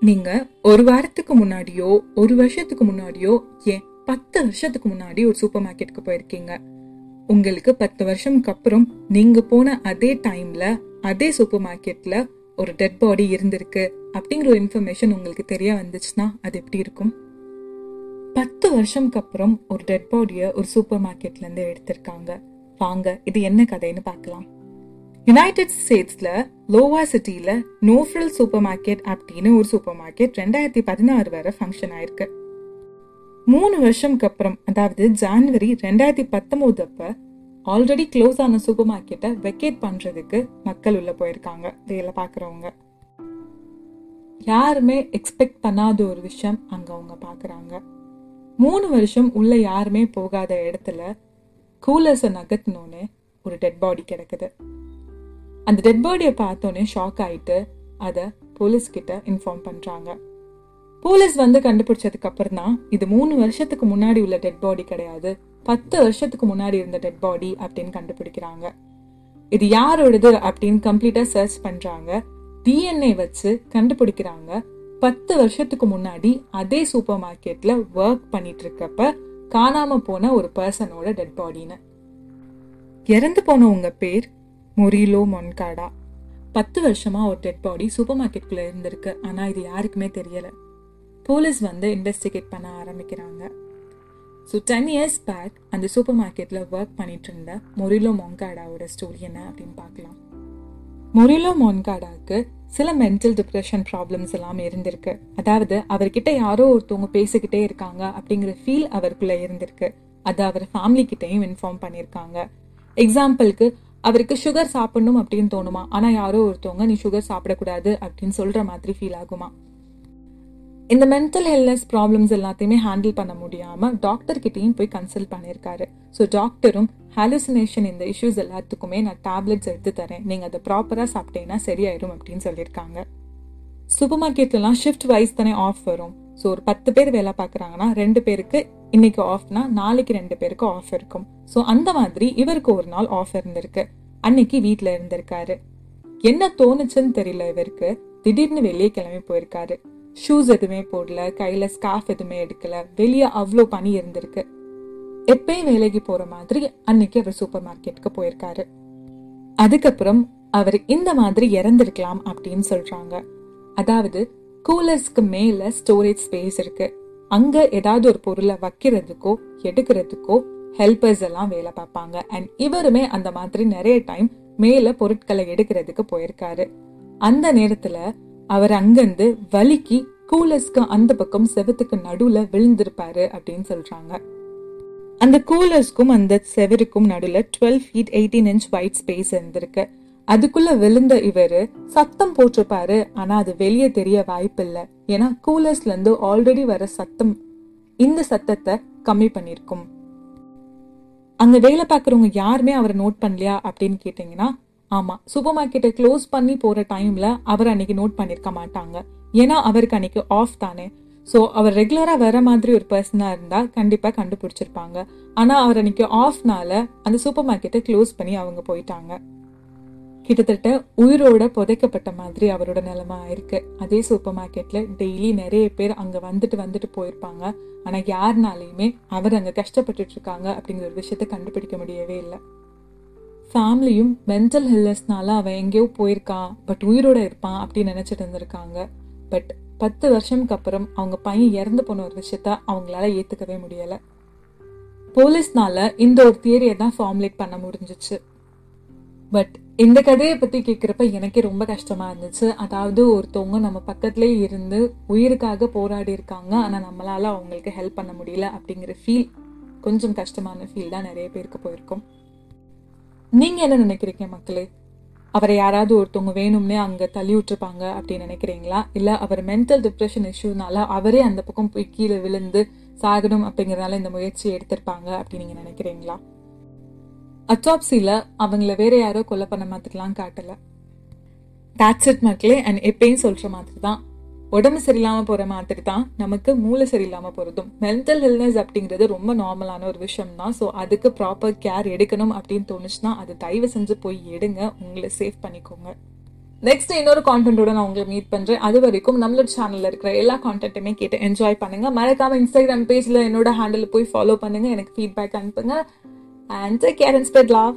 நீங்க ஒரு வாரத்துக்கு முன்னாடியோ ஒரு வருஷத்துக்கு முன்னாடியோ ஏன் பத்து வருஷத்துக்கு முன்னாடி ஒரு சூப்பர் மார்க்கெட்டுக்கு போயிருக்கீங்க. உங்களுக்கு பத்து வருஷம்க்கு அப்புறம் நீங்க போன அதே டைம்ல அதே சூப்பர் மார்க்கெட்ல ஒரு டெட் பாடி இருந்திருக்கு அப்படிங்கிற ஒரு இன்ஃபர்மேஷன் உங்களுக்கு தெரிய வந்துச்சுன்னா அது எப்படி இருக்கும்? பத்து வருஷம்க்கு அப்புறம் ஒரு டெட் பாடியை ஒரு சூப்பர் மார்க்கெட்ல இருந்து எடுத்திருக்காங்க. வாங்க இது என்ன கதைன்னு பார்க்கலாம். யுனைடெட் ஸ்டேட்ஸ்ல லோவா சிட்டியில் நோஃப்ரில் சூப்பர் மார்க்கெட் அப்படின்னு ஒரு சூப்பர் மார்க்கெட் ரெண்டாயிரத்தி பதினாறு வரை ஃபங்க்ஷன் ஆயிருக்கு. மூணு வருஷம்க்கு அப்புறம் அதாவது ஜான்வரி ரெண்டாயிரத்தி பத்தொன்பது அப்ப ஆல்ரெடி க்ளோஸ் ஆன சூப்பர் மார்க்கெட்டை வெக்கேட் பண்றதுக்கு மக்கள் உள்ள போயிருக்காங்க வேலை பார்க்குறவங்க யாருமே எக்ஸ்பெக்ட் பண்ணாத ஒரு விஷயம் அங்க அவங்க பார்க்குறாங்க மூணு வருஷம் உள்ள யாருமே போகாத இடத்துல கூலர்ஸை நகர்த்தினோன்னு ஒரு டெட் பாடி கிடக்குது. அந்த டெட் பாடியை பார்த்தோன்னே ஷாக் ஆகிட்டு அதை போலீஸ்கிட்ட இன்ஃபார்ம் பண்ணுறாங்க போலீஸ் வந்து கண்டுபிடிச்சதுக்கு அப்புறம் தான் இது மூணு வருஷத்துக்கு முன்னாடி உள்ள டெட் பாடி கிடையாது. பத்து வருஷத்துக்கு முன்னாடி இருந்த டெட் பாடி அப்படின்னு கண்டுபிடிக்கிறாங்க. இது யாரோடது அப்படின்னு கம்ப்ளீட்டா சர்ச் பண்றாங்க. டிஎன்ஏ வச்சு கண்டுபிடிக்கிறாங்க. பத்து வருஷத்துக்கு முன்னாடி அதே சூப்பர் மார்க்கெட்ல ஒர்க் பண்ணிட்டு இருக்கப்ப காணாம போன ஒரு பர்சனோட டெட் பாடின்னு இறந்து போன உங்க பேர் மொரிலோ மொன்காடா. பத்து வருஷமா ஒரு டெட் பாடி சூப்பர் மார்க்கெட்குள்ளே இருந்திருக்கு. ஆனால் இது யாருக்குமே தெரியல. போலீஸ் வந்து இன்வெஸ்டிகேட் பண்ண ஆரம்பிக்கிறாங்க. ஸோ டென் இயர்ஸ் பேக் அந்த சூப்பர் மார்க்கெட்டில் ஒர்க் பண்ணிட்டு இருந்த மொரிலோ மொன்காடாவோட ஸ்டோரி என்ன அப்படின்னு பார்க்கலாம். மொரிலோ மொன்காடாக்கு சில மென்டல் டிப்ரெஷன் ப்ராப்ளம்ஸ் எல்லாம் இருந்திருக்கு. அதாவது அவர்கிட்ட யாரோ ஒருத்தவங்க பேசிக்கிட்டே இருக்காங்க அப்படிங்கிற ஃபீல் அவருக்குள்ளே இருந்திருக்கு. அது அவர் ஃபேமிலி கிட்டேயும் இன்ஃபார்ம் பண்ணியிருக்காங்க. எக்ஸாம்பிளுக்கு அவருக்கு சுகர் சாப்பிடணும் அப்படின்னு தோணுமா? ஆனா யாரோ ஒருத்தவங்க நீ சுகர் சாப்பிடக்கூடாது அப்படின்னு சொல்ற மாதிரி ஃபீல் ஆகுமா? இந்த மென்டல் ஹெல்னஸ் ப்ராப்ளம்ஸ் எல்லாத்தையுமே ஹேண்டில் பண்ண முடியாம டாக்டர்கிட்டேயும் போய் கன்சல்ட் பண்ணியிருக்காரு ஸோ டாக்டரும் ஹாலுசினேஷன் இந்த இஷ்யூஸ் எல்லாத்துக்குமே நான் டேப்லெட்ஸ் எடுத்து தரேன். நீங்க அதை ப்ராப்பரா சாப்பிட்டீங்கன்னா சரியாயிரும் அப்படின்னு சொல்லியிருக்காங்க சூப்பர் மார்க்கெட்லாம் ஷிஃப்ட் வைஸ் தானே ஆஃப் வரும் ஸோ ஒரு பத்து பேர் வேலை பார்க்குறாங்கன்னா ரெண்டு பேருக்கு இன்னைக்கு ஆஃப்னா நாளைக்கு ரெண்டு பேருக்கு ஆஃப் இருக்கும். ஸோ அந்த மாதிரி இவருக்கு ஒரு நாள் ஆஃப் இருந்திருக்கு. அன்னைக்கு வீட்டில் இருந்திருக்காரு. என்ன தோணுச்சுன்னு தெரியல இவருக்கு. திடீர்னு வெளியே கிளம்பி போயிருக்காரு. ஷூஸ் எதுவுமே போடல கையில ஸ்கார்ஃப் எதுவுமே எடுக்கல. வெளியே அவ்வளோ பனி இருந்திருக்கு. எப்பயும் வேலைக்கு போற மாதிரி அன்னைக்கு அவர் சூப்பர் மார்க்கெட்டுக்கு போயிருக்காரு. அதுக்கப்புறம் அவர் இந்த மாதிரி இறந்திருக்கலாம் அப்படின்னு சொல்றாங்க. அதாவது கூலர்ஸ்க்கு மேல ஸ்டோரேஜ் ஸ்பேஸ் இருக்கு. அங்க ஏதாவது ஒரு பொருளை வைக்கிறதுக்கோ எடுக்கிறதுக்கோ ஹெல்பர்ஸ் எல்லாம் வேலை பார்ப்பாங்க. அண்ட் இவருமே அந்த மாதிரி நிறைய டைம் மேல பொருட்களை எடுக்கிறதுக்கு போயிருக்காரு. அந்த நேரத்துல அவர் அங்கிருந்து வலிக்கு கூலர்ஸ்க்கு அந்த பக்கம் செவத்துக்கு நடுவுல விழுந்திருப்பாரு அப்படின்னு சொல்றாங்க. அந்த கூலர்ஸ்க்கும் அந்த செவருக்கும் நடுவுல twelve feet eighteen inch white space இருந்திருக்கு. அதுக்குள்ள விழுந்த இவரு சத்தம் போட்டிருப்பாரு ஆனா அது வெளியே தெரிய வாய்ப்பில்லை. ஏன்னா கூலர்ஸ்ல இருந்து ஆல்ரெடி வர சத்தம் இந்த சத்தத்தை கம்மி பண்ணிருக்கும். அங்க வேலை பார்க்கறவங்க யாருமே அவரை நோட் பண்ணலையா அப்படின்னு கேட்டீங்கன்னா ஆமா சூப்பர் மார்க்கெட்டை க்ளோஸ் பண்ணி போற டைம்ல அவர் அன்னைக்கு நோட் பண்ணிருக்க மாட்டாங்க. ஏன்னா அவருக்கு அன்னைக்கு ஆஃப் தானே. ஸோ அவர் ரெகுலரா வர மாதிரி ஒரு பர்சனா இருந்தா கண்டிப்பா கண்டுபிடிச்சிருப்பாங்க. ஆனா அவர் அன்னைக்கு ஆஃப்னால அந்த சூப்பர் மார்க்கெட்டை க்ளோஸ் பண்ணி அவங்க போயிட்டாங்க. கிட்டத்தட்ட உயிரோட புதைக்கப்பட்ட மாதிரி அவரோட நிலைமை ஆயிருக்கு. அதே சூப்பர் மார்க்கெட்ல டெய்லி நிறைய பேர் அங்க வந்துட்டு வந்துட்டு போயிருப்பாங்க. ஆனா யாருனாலையுமே அவர் அங்க கஷ்டப்பட்டுட்டு இருக்காங்க அப்படிங்கிற ஒரு விஷயத்த கண்டுபிடிக்க முடியவே இல்லை. ஃபேமிலியும் மென்டல் ஹெல்னஸ்னால அவன் எங்கேயோ போயிருக்கான். பட் உயிரோட இருப்பான் அப்படின்னு நினைச்சிட்டு இருந்திருக்காங்க. பட் பத்து வருஷம்க்கு அப்புறம் அவங்க பையன் இறந்து போன ஒரு விஷயத்த அவங்களால ஏத்துக்கவே முடியல. போலீஸ்னால இந்த ஒரு தியரியை தான் ஃபார்முலேட் பண்ண முடிஞ்சிச்சு. பட் இந்த கதையை பற்றி கேட்குறப்ப எனக்கே ரொம்ப கஷ்டமாக இருந்துச்சு. அதாவது ஒருத்தவங்க நம்ம பக்கத்துலேயே இருந்து உயிருக்காக போராடி இருக்காங்க ஆனால் நம்மளால் அவங்களுக்கு ஹெல்ப் பண்ண முடியல அப்படிங்கிற ஃபீல் கொஞ்சம் கஷ்டமான ஃபீல் தான் நிறைய பேருக்கு போயிருக்கும். நீங்கள் என்ன நினைக்கிறீங்க மக்களே? அவரை யாராவது ஒருத்தவங்க வேணும்னே அங்கே தள்ளி விட்டுருப்பாங்க அப்படின்னு நினைக்கிறீங்களா? இல்லை அவர் மென்டல் டிப்ரெஷன் இஷ்யூனால அவரே அந்த பக்கம் போய் கீழே விழுந்து சாகணும் அப்படிங்கிறதுனால இந்த முயற்சியை எடுத்திருப்பாங்க அப்படின்னு நீங்கள் நினைக்கிறீங்களா? அட்டாப்சியில் அவங்கள வேற யாரோ கொலை பண்ண மாதிரிலாம் காட்டல. That's இட் மக்களே அண்ட் எப்பயும் சொல்ற மாதிரி தான் உடம்பு சரியில்லாமல் போற மாதிரி தான் நமக்கு மூளை சரியில்லாமல் போறதும். மென்டல் ஹெல்னஸ் அப்படிங்கிறது ரொம்ப நார்மலான ஒரு விஷயம் தான் ஸோ அதுக்கு ப்ராப்பர் கேர் எடுக்கணும் அப்படின்னு தோணுச்சுன்னா அது தயவு செஞ்சு போய் எடுங்க. உங்களை சேஃப் பண்ணிக்கோங்க. நெக்ஸ்ட் இன்னொரு கான்டென்ட்டோட நான் உங்களை மீட் பண்ணுறேன் அது வரைக்கும் நம்மளோட சேனலில் இருக்கிற எல்லா கான்டென்ட்டுமே கேட்டு என்ஜாய் பண்ணுங்கள் மறக்காமல் இன்ஸ்டாகிராம் பேஜில் என்னோட ஹேண்டில் போய் ஃபாலோ பண்ணுங்கள் எனக்கு ஃபீட்பேக் அனுப்புங்க. And care and spread love